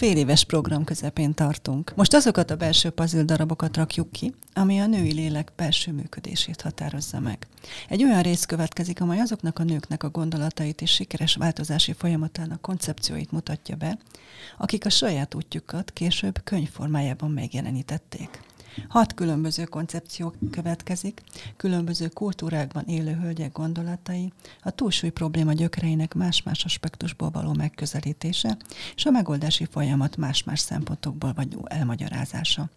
Fél éves program közepén tartunk. Most azokat a belső puzzle darabokat rakjuk ki, ami a női lélek belső működését határozza meg. Egy olyan rész következik, amely azoknak a nőknek a gondolatait és sikeres változási folyamatának koncepcióit mutatja be, akik a saját útjukat később könyvformájában megjelenítették. Hat különböző koncepció következik, különböző kultúrákban élő hölgyek gondolatai, a túlsúly probléma gyökereinek más-más aspektusból való megközelítése, és a megoldási folyamat más-más szempontokból vagy elmagyarázása.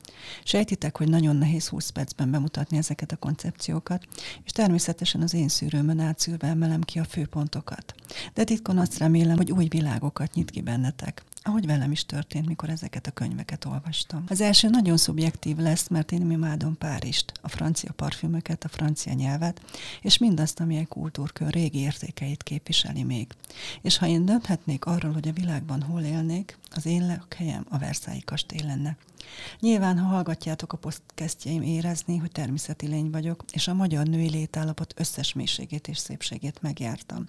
Sejtitek, hogy nagyon nehéz 20 percben bemutatni ezeket a koncepciókat, és természetesen az én szűrőmön átszűrve emelem ki a főpontokat. De titkon azt remélem, hogy új világokat nyit ki bennetek, ahogy velem is történt, mikor ezeket a könyveket olvastam. Az első nagyon szubjektív lesz, mert én imádom Párizst, a francia parfümöket, a francia nyelvet, és mindazt, ami egy kultúrkör régi értékeit képviseli még. És ha én dönthetnék arról, hogy a világban hol élnék, az én helyem a Versailles kastély lenne. Nyilván, ha hallgatjátok a podcastjaim, érezni, hogy természeti lény vagyok, és a magyar női létállapot összes mélységét és szépségét megjártam.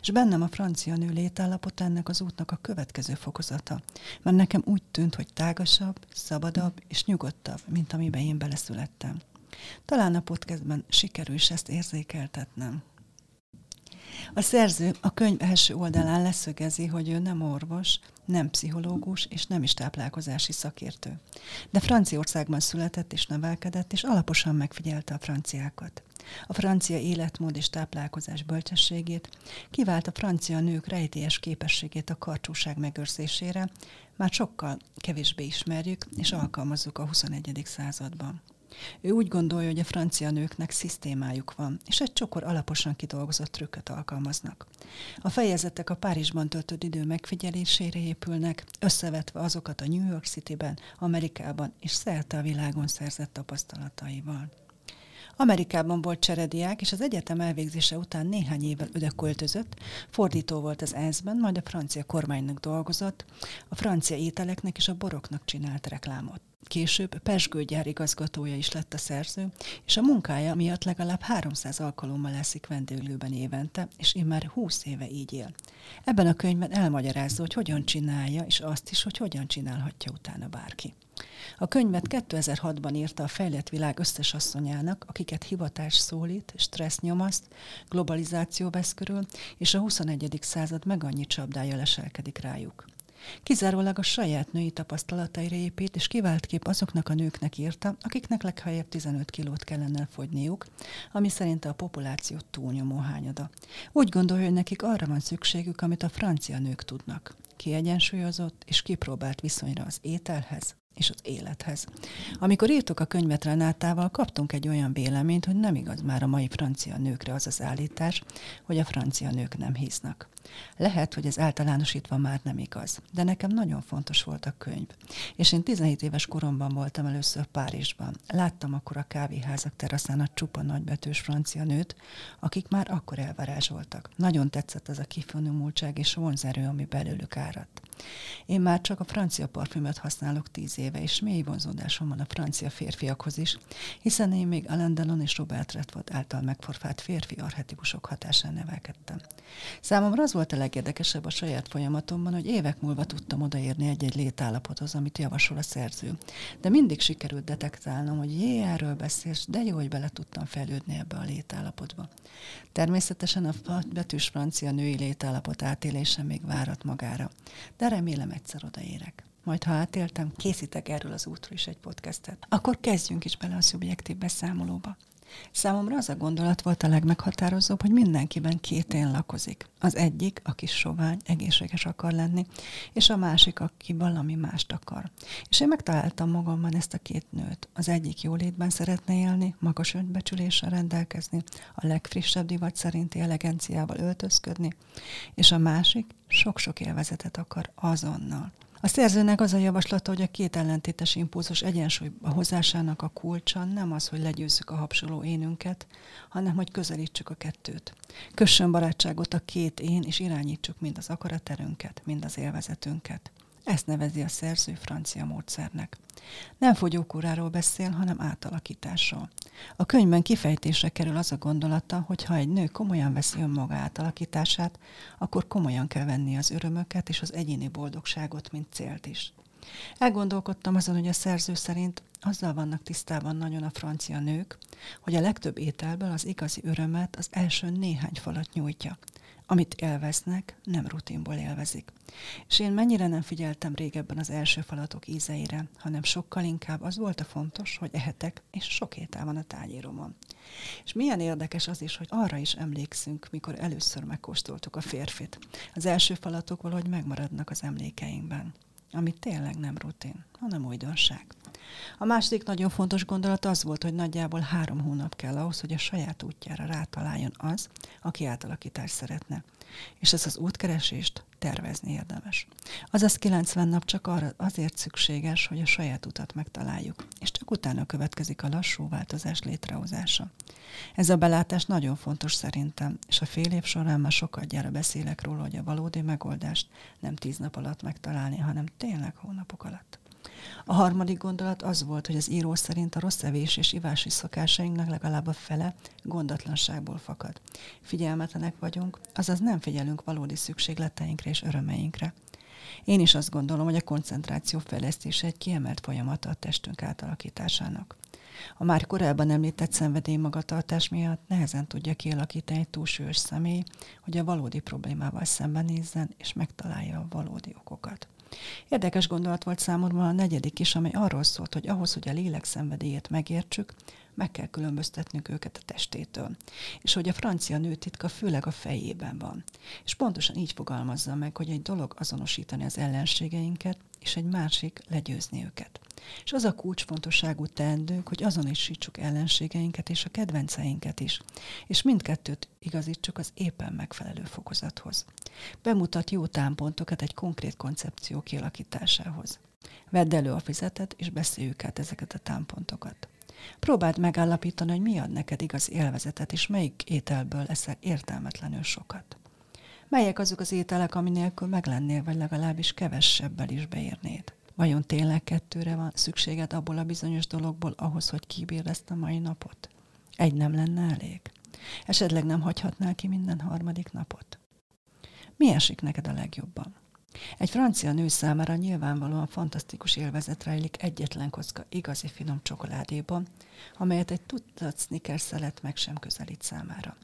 És bennem a francia nő létállapot ennek az útnak a következő fokozata, mert nekem úgy tűnt, hogy tágasabb, szabadabb és nyugodtabb, mint amiben én beleszülettem. Talán a podcastben sikerül is ezt érzékeltetnem. A szerző a könyv első oldalán leszögezi, hogy ő nem orvos, nem pszichológus és nem is táplálkozási szakértő. De Franciaországban született és nevelkedett, és alaposan megfigyelte a franciákat. A francia életmód és táplálkozás bölcsességét kivált a francia nők rejtélyes képességét a karcsúság megőrzésére, már sokkal kevésbé ismerjük és alkalmazzuk a 21. században. Ő úgy gondolja, hogy a francia nőknek szisztémájuk van, és egy csokor alaposan kidolgozott trükköt alkalmaznak. A fejezetek a Párizsban töltött idő megfigyelésére épülnek, összevetve azokat a New York City-ben, Amerikában és szerte a világon szerzett tapasztalataival. Amerikában volt cserediák, és az egyetem elvégzése után néhány évvel öde költözött, fordító volt az ENSZ-ben, majd a francia kormánynak dolgozott, a francia ételeknek és a boroknak csinált reklámot. Később Pesgőgyár igazgatója is lett a szerző, és a munkája miatt legalább 300 alkalommal leszik vendéglőben évente, és immár 20 éve így él. Ebben a könyvben elmagyarázza, hogy hogyan csinálja, és azt is, hogy hogyan csinálhatja utána bárki. A könyvet 2006-ban írta a fejlett világ összes asszonyának, akiket hivatás szólít, stressz nyomaszt, globalizáció vesz körül, és a 21. század meg annyi csapdája leselkedik rájuk. Kizárólag a saját női tapasztalataira épít, és kivált kép azoknak a nőknek írta, akiknek legfeljebb 15 kilót kellene fogyniuk, ami szerint a populáció túlnyomó hányada. Úgy gondolja, hogy nekik arra van szükségük, amit a francia nők tudnak. Kiegyensúlyozott és kipróbált viszonyra az ételhez, és az élethez. Amikor írtuk a könyvet Renátával, kaptunk egy olyan véleményt, hogy nem igaz már a mai francia nőkre az az állítás, hogy a francia nők nem híznak. Lehet, hogy ez általánosítva már nem igaz, de nekem nagyon fontos volt a könyv. És én 17 éves koromban voltam először Párizsban. Láttam akkor a kávéházak teraszán a csupa nagybetűs francia nőt, akik már akkor elvarázsoltak. Nagyon tetszett ez a kifinomultság és vonzerő, ami belőlük áradt. Én már csak a francia parfümöt használok tíz éve, és mély vonzódásom van a francia férfiakhoz is, hiszen én még Alain Delon és Robert Redford által megforfált férfi arhetipusok hatásán nevelkedtem. Számomra az volt a legérdekesebb a saját folyamatomban, hogy évek múlva tudtam odaérni egy-egy létállapothoz, amit javasol a szerző. De mindig sikerült detektálnom, hogy jé, erről beszélsz, de jó, hogy bele tudtam fejlődni ebbe a létállapotba. Természetesen a betűs francia női létállapot átélése még várat magára, de remélem egyszer odaérek. Majd ha átéltem, készítek erről az útról is egy podcastet. Akkor kezdjünk is bele a szubjektív beszámolóba. Számomra az a gondolat volt a legmeghatározóbb, hogy mindenkiben két én lakozik. Az egyik, aki sovány, egészséges akar lenni, és a másik, aki valami mást akar. És én megtaláltam magamban ezt a két nőt. Az egyik jólétben szeretne élni, magas önbecsüléssel rendelkezni, a legfrissebb divat szerinti eleganciával öltözködni, és a másik sok-sok élvezetet akar azonnal. A szerzőnek az a javaslata, hogy a két ellentétes impulzus egyensúlyba hozásának a kulcsa nem az, hogy legyőzzük a hapsoló énünket, hanem hogy közelítsük a kettőt. Kössön barátságot a két én, és irányítsuk mind az akaraterünket, mind az élvezetünket. Ezt nevezi a szerző francia módszernek. Nem fogyókúráról beszél, hanem átalakításról. A könyvben kifejtésre kerül az a gondolata, hogy ha egy nő komolyan veszi önmaga átalakítását, akkor komolyan kell venni az örömöket és az egyéni boldogságot, mint célt is. Elgondolkodtam azon, hogy a szerző szerint azzal vannak tisztában nagyon a francia nők, hogy a legtöbb ételből az igazi örömet az első néhány falat nyújtja. Amit élveznek, nem rutinból élvezik. És én mennyire nem figyeltem régebben az első falatok ízeire, hanem sokkal inkább az volt a fontos, hogy ehetek, és sok étel van a tányéromon. És milyen érdekes az is, hogy arra is emlékszünk, mikor először megkóstoltuk a férfit. Az első falatok valahogy megmaradnak az emlékeinkben ami tényleg nem rutin, hanem újdonság. A második nagyon fontos gondolat az volt, hogy nagyjából három hónap kell ahhoz, hogy a saját útjára rátaláljon az, aki átalakítást szeretne. És ez az útkeresést tervezni érdemes. Azaz 90 nap csak arra azért szükséges, hogy a saját utat megtaláljuk, és csak utána következik a lassú változás létrehozása. Ez a belátás nagyon fontos szerintem, és a fél év során már sokat gyára beszélek róla, hogy a valódi megoldást nem tíz nap alatt megtalálni, hanem tényleg hónapok alatt. A harmadik gondolat az volt, hogy az író szerint a rossz evés és ivási szokásainknak legalább a fele gondatlanságból fakad. Figyelmetlenek vagyunk, azaz nem figyelünk valódi szükségleteinkre és örömeinkre. Én is azt gondolom, hogy a koncentráció fejlesztése egy kiemelt folyamata a testünk átalakításának. A már korábban említett szenvedély magatartás miatt nehezen tudja kialakítani egy túlsúlyos személy, hogy a valódi problémával szembenézzen és megtalálja a valódi okokat. Érdekes gondolat volt számomra a negyedik is, amely arról szólt, hogy ahhoz, hogy a lélek szenvedélyét megértsük, meg kell különböztetnünk őket a testétől. És hogy a francia nő titka főleg a fejében van. És pontosan így fogalmazza meg, hogy egy dolog azonosítani az ellenségeinket, és egy másik legyőzni őket. És az a kulcsfontosságú teendőnk, hogy azonosítsuk ellenségeinket és a kedvenceinket is, és mindkettőt igazítsuk az éppen megfelelő fokozathoz. Bemutat jó támpontokat egy konkrét koncepció kialakításához. Vedd elő a fizetet, és beszéljük át ezeket a támpontokat. Próbáld megállapítani, hogy mi ad neked igaz élvezetet, és melyik ételből leszel értelmetlenül sokat. Melyek azok az ételek, ami nélkül meglennél, vagy legalábbis kevesebbel is beérnéd? Vajon tényleg kettőre van szükséged abból a bizonyos dologból ahhoz, hogy kibírd ezt a mai napot? Egy nem lenne elég? Esetleg nem hagyhatnál ki minden harmadik napot? Mi esik neked a legjobban? Egy francia nő számára nyilvánvalóan fantasztikus élvezet rejlik egyetlen kocka igazi finom csokoládéban, amelyet egy tudat sneaker szelet meg sem közelít számára.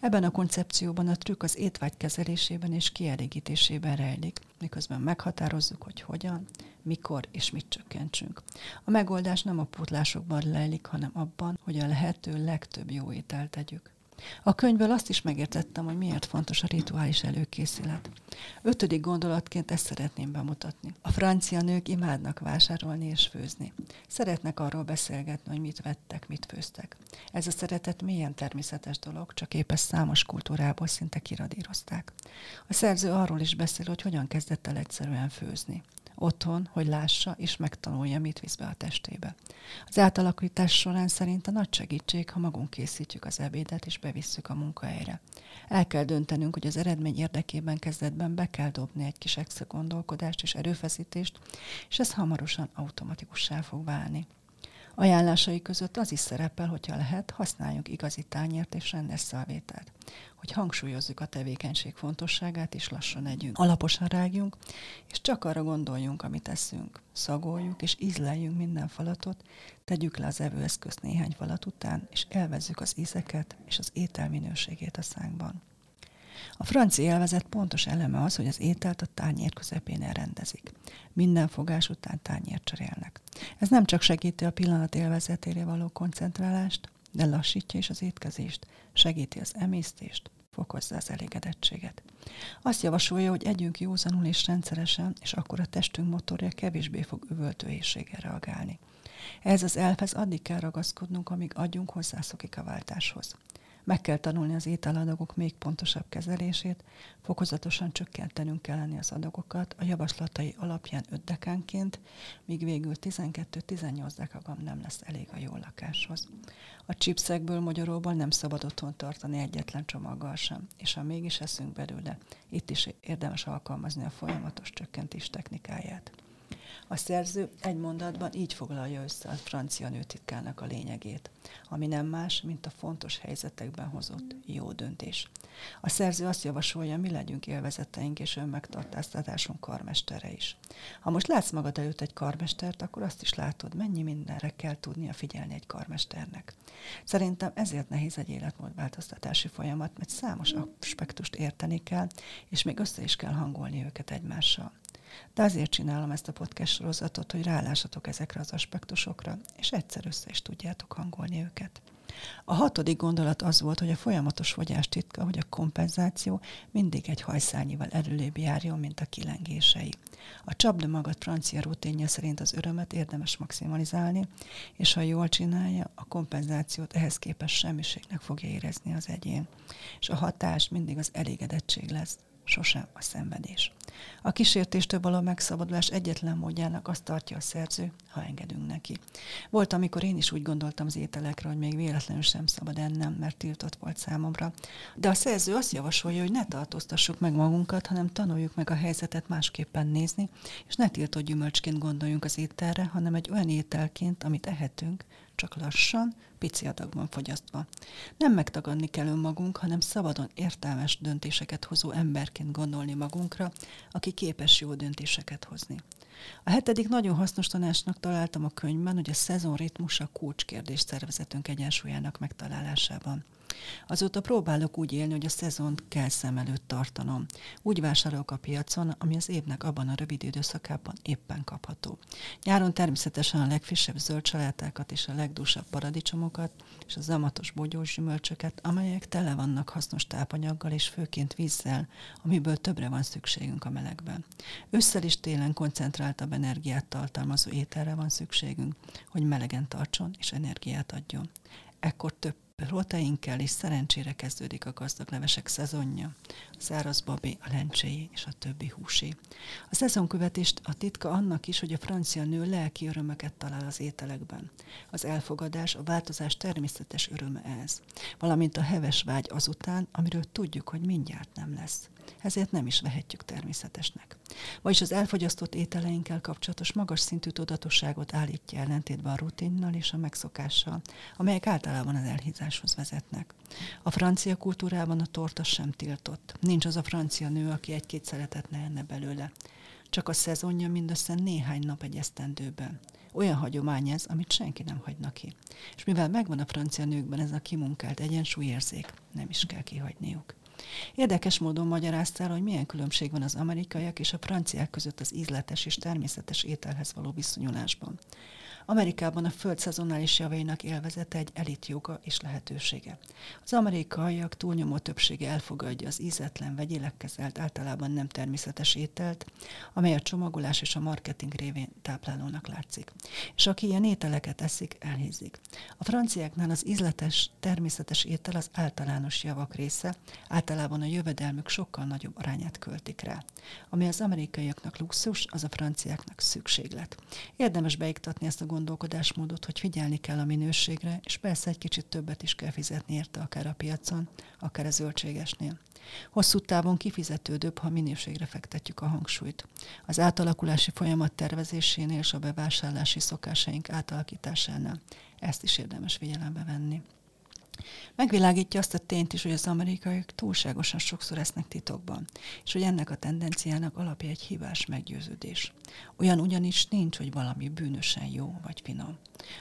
Ebben a koncepcióban a trükk az étvágy kezelésében és kielégítésében rejlik, miközben meghatározzuk, hogy hogyan, mikor és mit csökkentsünk. A megoldás nem a pótlásokban lejlik, hanem abban, hogy a lehető legtöbb jó ételt tegyük. A könyvből azt is megértettem, hogy miért fontos a rituális előkészület. Ötödik gondolatként ezt szeretném bemutatni. A francia nők imádnak vásárolni és főzni. Szeretnek arról beszélgetni, hogy mit vettek, mit főztek. Ez a szeretet milyen természetes dolog, csak épp ezt számos kultúrából szinte kiradírozták. A szerző arról is beszél, hogy hogyan kezdett el egyszerűen főzni otthon, hogy lássa és megtanulja, mit visz be a testébe. Az átalakítás során szerint a nagy segítség, ha magunk készítjük az ebédet és bevisszük a munkahelyre. El kell döntenünk, hogy az eredmény érdekében kezdetben be kell dobni egy kis extra gondolkodást és erőfeszítést, és ez hamarosan automatikussá fog válni. Ajánlásai között az is szerepel, hogyha lehet, használjunk igazi tányért és rendes szalvétát. Hogy hangsúlyozzuk a tevékenység fontosságát, és lassan együnk. Alaposan rágjunk, és csak arra gondoljunk, amit teszünk. Szagoljuk és ízleljünk minden falatot, tegyük le az evőeszközt néhány falat után, és elvezzük az ízeket és az étel minőségét a szánkban. A francia élvezet pontos eleme az, hogy az ételt a tányér közepén elrendezik. Minden fogás után tányért cserélnek. Ez nem csak segíti a pillanat élvezetére való koncentrálást, de lassítja is az étkezést, segíti az emésztést, fokozza az elégedettséget. Azt javasolja, hogy együnk józanul és rendszeresen, és akkor a testünk motorja kevésbé fog üvöltő éjséggel reagálni. Ez az elfez addig kell ragaszkodnunk, amíg agyunk hozzászokik a váltáshoz. Meg kell tanulni az ételadagok még pontosabb kezelését, fokozatosan csökkentenünk kellene az adagokat a javaslatai alapján 5 dekánként, míg végül 12-18 dekagam nem lesz elég a jó lakáshoz. A chipsekből magyaróból nem szabad otthon tartani egyetlen csomaggal sem, és ha mégis eszünk belőle, itt is érdemes alkalmazni a folyamatos csökkentés technikáját. A szerző egy mondatban így foglalja össze a francia nőtitkának a lényegét, ami nem más, mint a fontos helyzetekben hozott jó döntés. A szerző azt javasolja, mi legyünk élvezeteink és önmegtartáztatásunk karmestere is. Ha most látsz magad előtt egy karmestert, akkor azt is látod, mennyi mindenre kell tudnia figyelni egy karmesternek. Szerintem ezért nehéz egy életmódváltoztatási folyamat, mert számos aspektust érteni kell, és még össze is kell hangolni őket egymással. De azért csinálom ezt a podcast sorozatot, hogy rálássatok ezekre az aspektusokra, és egyszer össze is tudjátok hangolni őket. A hatodik gondolat az volt, hogy a folyamatos fogyás titka, hogy a kompenzáció mindig egy hajszányival előlébb járjon, mint a kilengései. A csapda magad francia rutinja szerint az örömet érdemes maximalizálni, és ha jól csinálja, a kompenzációt ehhez képest semmiségnek fogja érezni az egyén. És a hatás mindig az elégedettség lesz, sosem a szenvedés. A kísértéstől való megszabadulás egyetlen módjának azt tartja a szerző, ha engedünk neki. Volt, amikor én is úgy gondoltam az ételekre, hogy még véletlenül sem szabad ennem, mert tiltott volt számomra. De a szerző azt javasolja, hogy ne tartóztassuk meg magunkat, hanem tanuljuk meg a helyzetet másképpen nézni, és ne tiltott gyümölcsként gondoljunk az ételre, hanem egy olyan ételként, amit ehetünk, csak lassan, pici adagban fogyasztva. Nem megtagadni kell önmagunk, hanem szabadon értelmes döntéseket hozó emberként gondolni magunkra, aki képes jó döntéseket hozni. A hetedik nagyon hasznos tanácsnak találtam a könyvben, hogy a szezon ritmusa kulcskérdés szervezetünk egyensúlyának megtalálásában. Azóta próbálok úgy élni, hogy a szezont kell szem előtt tartanom. Úgy vásárolok a piacon, ami az évnek abban a rövid időszakában éppen kapható. Nyáron természetesen a legfrissebb zöld és a legdúsabb paradicsomokat és a zamatos bogyós gyümölcsöket, amelyek tele vannak hasznos tápanyaggal és főként vízzel, amiből többre van szükségünk a melegben. Ősszel is télen koncentráltabb energiát tartalmazó ételre van szükségünk, hogy melegen tartson és energiát adjon. Ekkor több proteinkkel, és szerencsére kezdődik a gazdag levesek szezonja, a száraz babé, a lencséi és a többi húsé. A szezonkövetést a titka annak is, hogy a francia nő lelki örömöket talál az ételekben. Az elfogadás, a változás természetes öröme ez, valamint a heves vágy azután, amiről tudjuk, hogy mindjárt nem lesz ezért nem is vehetjük természetesnek. Vagyis az elfogyasztott ételeinkkel kapcsolatos magas szintű tudatosságot állítja ellentétben a rutinnal és a megszokással, amelyek általában az elhízáshoz vezetnek. A francia kultúrában a torta sem tiltott. Nincs az a francia nő, aki egy-két szeretet ne enne belőle. Csak a szezonja mindössze néhány nap egy esztendőben. Olyan hagyomány ez, amit senki nem hagyna ki. És mivel megvan a francia nőkben ez a kimunkált egyensúlyérzék, nem is kell kihagyniuk. Érdekes módon magyarázta el, hogy milyen különbség van az amerikaiak és a franciák között az ízletes és természetes ételhez való viszonyulásban. Amerikában a föld szezonális javainak élvezete egy elit joga és lehetősége. Az amerikaiak túlnyomó többsége elfogadja az ízetlen, vegyileg kezelt, általában nem természetes ételt, amely a csomagolás és a marketing révén táplálónak látszik. És aki ilyen ételeket eszik, elhízik. A franciáknál az ízletes, természetes étel az általános javak része, általában a jövedelmük sokkal nagyobb arányát költik rá. Ami az amerikaiaknak luxus, az a franciáknak szükséglet. Érdemes beiktatni ezt a gondolkodásmódot, hogy figyelni kell a minőségre, és persze egy kicsit többet is kell fizetni érte akár a piacon, akár a zöldségesnél. Hosszú távon kifizetődőbb, ha minőségre fektetjük a hangsúlyt. Az átalakulási folyamat tervezésénél és a bevásárlási szokásaink átalakításánál ezt is érdemes figyelembe venni. Megvilágítja azt a tényt is, hogy az amerikaiak túlságosan sokszor esznek titokban, és hogy ennek a tendenciának alapja egy hibás meggyőződés. Olyan ugyanis nincs, hogy valami bűnösen jó vagy finom.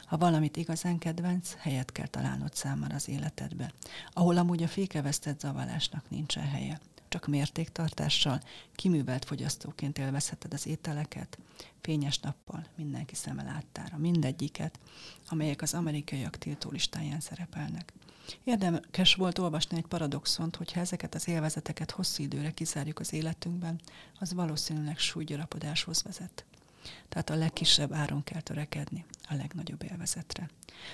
Ha valamit igazán kedvenc, helyet kell találnod számára az életedbe, ahol amúgy a fékevesztett zavarásnak nincsen helye csak mértéktartással, kiművelt fogyasztóként élvezheted az ételeket, fényes nappal, mindenki szeme láttára, mindegyiket, amelyek az amerikaiak tiltó listáján szerepelnek. Érdekes volt olvasni egy paradoxont, hogy ha ezeket az élvezeteket hosszú időre kizárjuk az életünkben, az valószínűleg súlygyarapodáshoz vezet. Tehát a legkisebb áron kell törekedni. A legnagyobb élvezetre.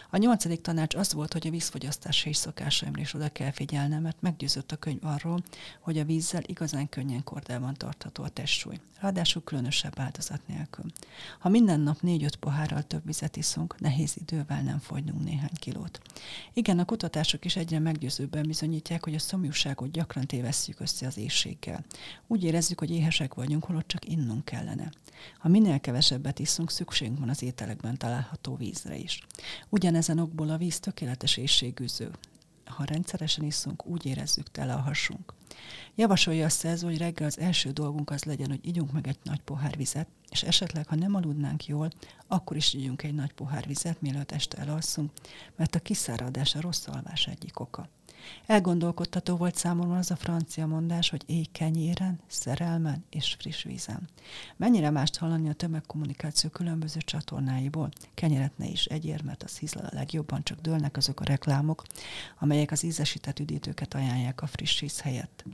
A nyolcadik tanács az volt, hogy a vízfogyasztási és szokásaimra is oda kell figyelnem, mert meggyőzött a könyv arról, hogy a vízzel igazán könnyen kordában tartható a testsúly. Ráadásul különösebb áldozat nélkül. Ha minden nap négy-öt pohárral több vizet iszunk, nehéz idővel nem fogynunk néhány kilót. Igen, a kutatások is egyre meggyőzőbben bizonyítják, hogy a szomjúságot gyakran tévesszük össze az éjséggel. Úgy érezzük, hogy éhesek vagyunk, holott csak innunk kellene. Ha minél kevesebbet iszunk, szükségünk van az ételekben található vízre is. Ugyanezen okból a víz tökéletes éjségűző. Ha rendszeresen iszunk, úgy érezzük tele a hasunk. Javasolja a szerző, hogy reggel az első dolgunk az legyen, hogy igyunk meg egy nagy pohár vizet, és esetleg, ha nem aludnánk jól, akkor is igyunk egy nagy pohár vizet, mielőtt este elalszunk, mert a kiszáradás a rossz alvás egyik oka. Elgondolkodtató volt számomra az a francia mondás, hogy éj kenyéren, szerelmen és friss vízen. Mennyire mást hallani a tömegkommunikáció különböző csatornáiból. Kenyeret ne is egyér, mert az hízlal a legjobban, csak dőlnek azok a reklámok, amelyek az ízesített üdítőket ajánlják a friss víz helyett.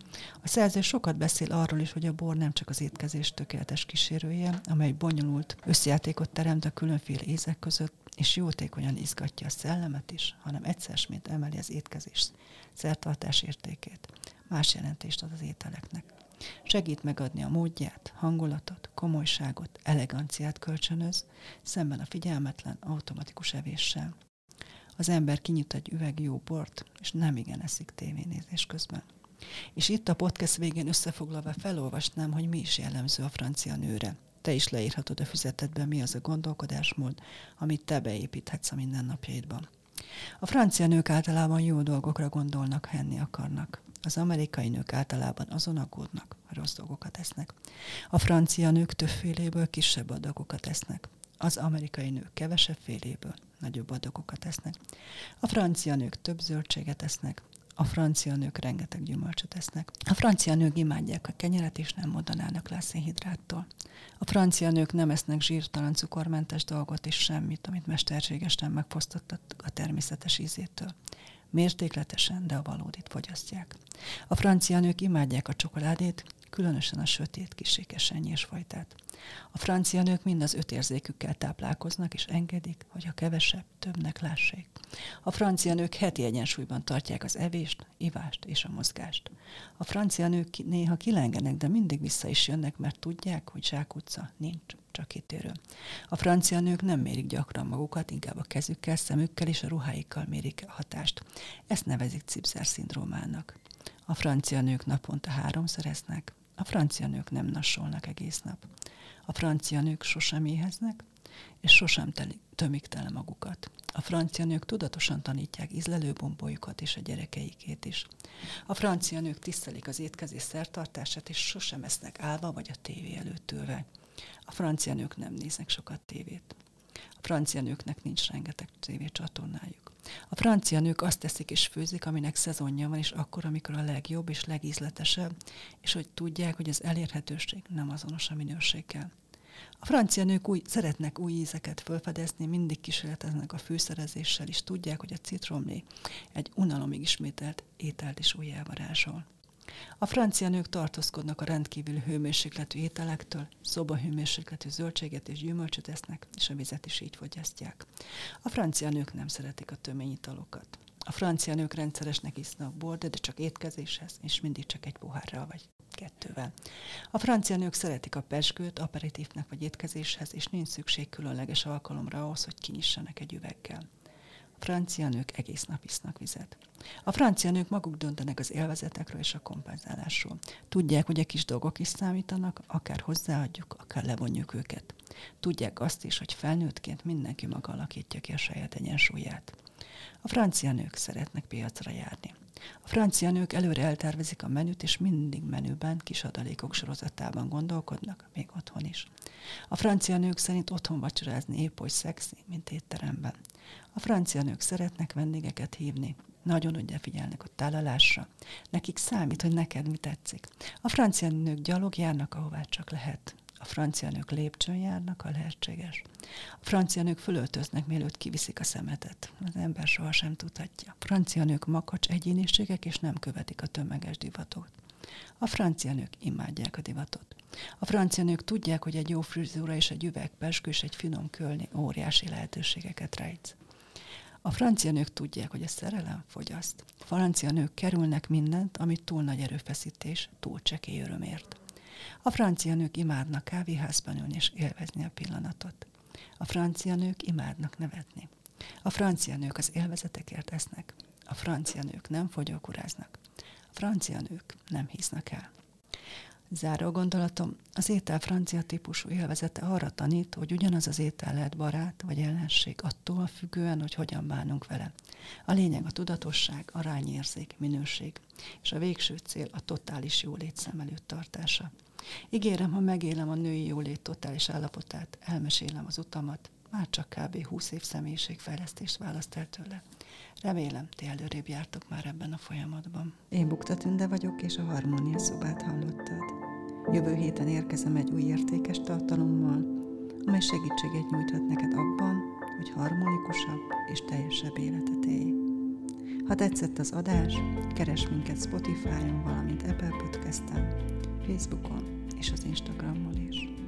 A szerző sokat beszél arról is, hogy a bor nem csak az étkezés tökéletes kísérője, amely bonyolult összjátékot teremt a különféle ízek között, és jótékonyan izgatja a szellemet is, hanem egyszer mint emeli az étkezés szertartás értékét. Más jelentést ad az ételeknek. Segít megadni a módját, hangulatot, komolyságot, eleganciát kölcsönöz, szemben a figyelmetlen, automatikus evéssel. Az ember kinyit egy üveg jó bort, és nem igen eszik tévénézés közben. És itt a podcast végén összefoglalva felolvasnám, hogy mi is jellemző a francia nőre. Te is leírhatod a füzetetben, mi az a gondolkodásmód, amit te beépíthetsz a mindennapjaidban. A francia nők általában jó dolgokra gondolnak, henni akarnak. Az amerikai nők általában azon aggódnak, rossz dolgokat esznek. A francia nők többféléből kisebb adagokat esznek. Az amerikai nők kevesebb féléből nagyobb adagokat esznek. A francia nők több zöldséget esznek, a francia nők rengeteg gyümölcsöt esznek. A francia nők imádják a kenyeret, és nem modanának le szénhidráttól. A francia nők nem esznek zsírtalan, cukormentes dolgot és semmit, amit mesterségesen megfosztottak a természetes ízétől. Mértékletesen, de a valódit fogyasztják. A francia nők imádják a csokoládét, különösen a sötét, kisékes fajtát. A francia nők mind az öt érzékükkel táplálkoznak, és engedik, hogy a kevesebb többnek lássék. A francia nők heti egyensúlyban tartják az evést, ivást és a mozgást. A francia nők néha kilengenek, de mindig vissza is jönnek, mert tudják, hogy zsákutca nincs, csak kitérő. A francia nők nem mérik gyakran magukat, inkább a kezükkel, szemükkel és a ruháikkal mérik a hatást. Ezt nevezik cipzer szindrómának. A francia nők naponta háromszor esznek, a francia nők nem nasolnak egész nap. A francia nők sosem éheznek, és sosem teli, tömik tele magukat. A francia nők tudatosan tanítják ízlelőbombójukat és a gyerekeikét is. A francia nők tisztelik az étkezés szertartását, és sosem esznek állva vagy a tévé előtt ülve. A francia nők nem néznek sokat tévét. A francia nőknek nincs rengeteg tévécsatornájuk. A francia nők azt teszik és főzik, aminek szezonja van, és akkor, amikor a legjobb és legízletesebb, és hogy tudják, hogy az elérhetőség nem azonos a minőséggel. A francia nők új, szeretnek új ízeket felfedezni, mindig kísérleteznek a fűszerezéssel, és tudják, hogy a citromlé egy unalomig ismételt ételt is új elvarázsol. A francia nők tartózkodnak a rendkívül hőmérsékletű ételektől, szobahőmérsékletű zöldséget és gyümölcsöt esznek, és a vizet is így fogyasztják. A francia nők nem szeretik a töményitalokat. A francia nők rendszeresnek isznak bort, de csak étkezéshez, és mindig csak egy pohárral vagy kettővel. A francia nők szeretik a pesgőt aperitívnek vagy étkezéshez, és nincs szükség különleges alkalomra ahhoz, hogy kinyissanak egy üveggel. Francia nők egész nap isznak vizet. A francia nők maguk döntenek az élvezetekről és a kompenzálásról. Tudják, hogy a kis dolgok is számítanak, akár hozzáadjuk, akár levonjuk őket. Tudják azt is, hogy felnőttként mindenki maga alakítja ki a saját egyensúlyát. A francia nők szeretnek piacra járni. A francia nők előre eltervezik a menüt, és mindig menüben, kis adalékok sorozatában gondolkodnak, még otthon is. A francia nők szerint otthon vacsorázni épp oly szexi, mint étteremben. A francia nők szeretnek vendégeket hívni, nagyon odafigyelnek a tálalásra. Nekik számít, hogy neked mi tetszik. A francia nők gyalog járnak, ahová csak lehet. A francia nők lépcsőn járnak, ha lehetséges. A francia nők fölöltöznek, mielőtt kiviszik a szemetet. Az ember sohasem tudhatja. A francia nők makacs egyéniségek, és nem követik a tömeges divatot. A francia nők imádják a divatot. A francia nők tudják, hogy egy jó frizúra és egy üvegpeskő és egy finom kölni óriási lehetőségeket rejt. A francia nők tudják, hogy a szerelem fogyaszt. A francia nők kerülnek mindent, amit túl nagy erőfeszítés, túl csekély örömért. A francia nők imádnak kávéházban ülni és élvezni a pillanatot. A francia nők imádnak nevetni. A francia nők az élvezetekért esznek. A francia nők nem fogyókuráznak. A francia nők nem hisznak el. Záró gondolatom, az étel francia típusú élvezete arra tanít, hogy ugyanaz az étel lehet barát vagy ellenség, attól függően, hogy hogyan bánunk vele. A lényeg a tudatosság, arányérzék, minőség, és a végső cél a totális jólét szem előtt tartása. Ígérem, ha megélem a női jólét totális állapotát, elmesélem az utamat, már csak kb. 20 év személyiségfejlesztést választ el tőle. Remélem, ti előrébb jártok már ebben a folyamatban. Én Bukta Tünde vagyok, és a Harmónia szobát hallottad. Jövő héten érkezem egy új értékes tartalommal, amely segítséget nyújthat neked abban, hogy harmonikusabb és teljesebb életet élj. Ha tetszett az adás, keres minket Spotify-on, valamint Apple Podcast-en, Facebookon és az Instagramon is.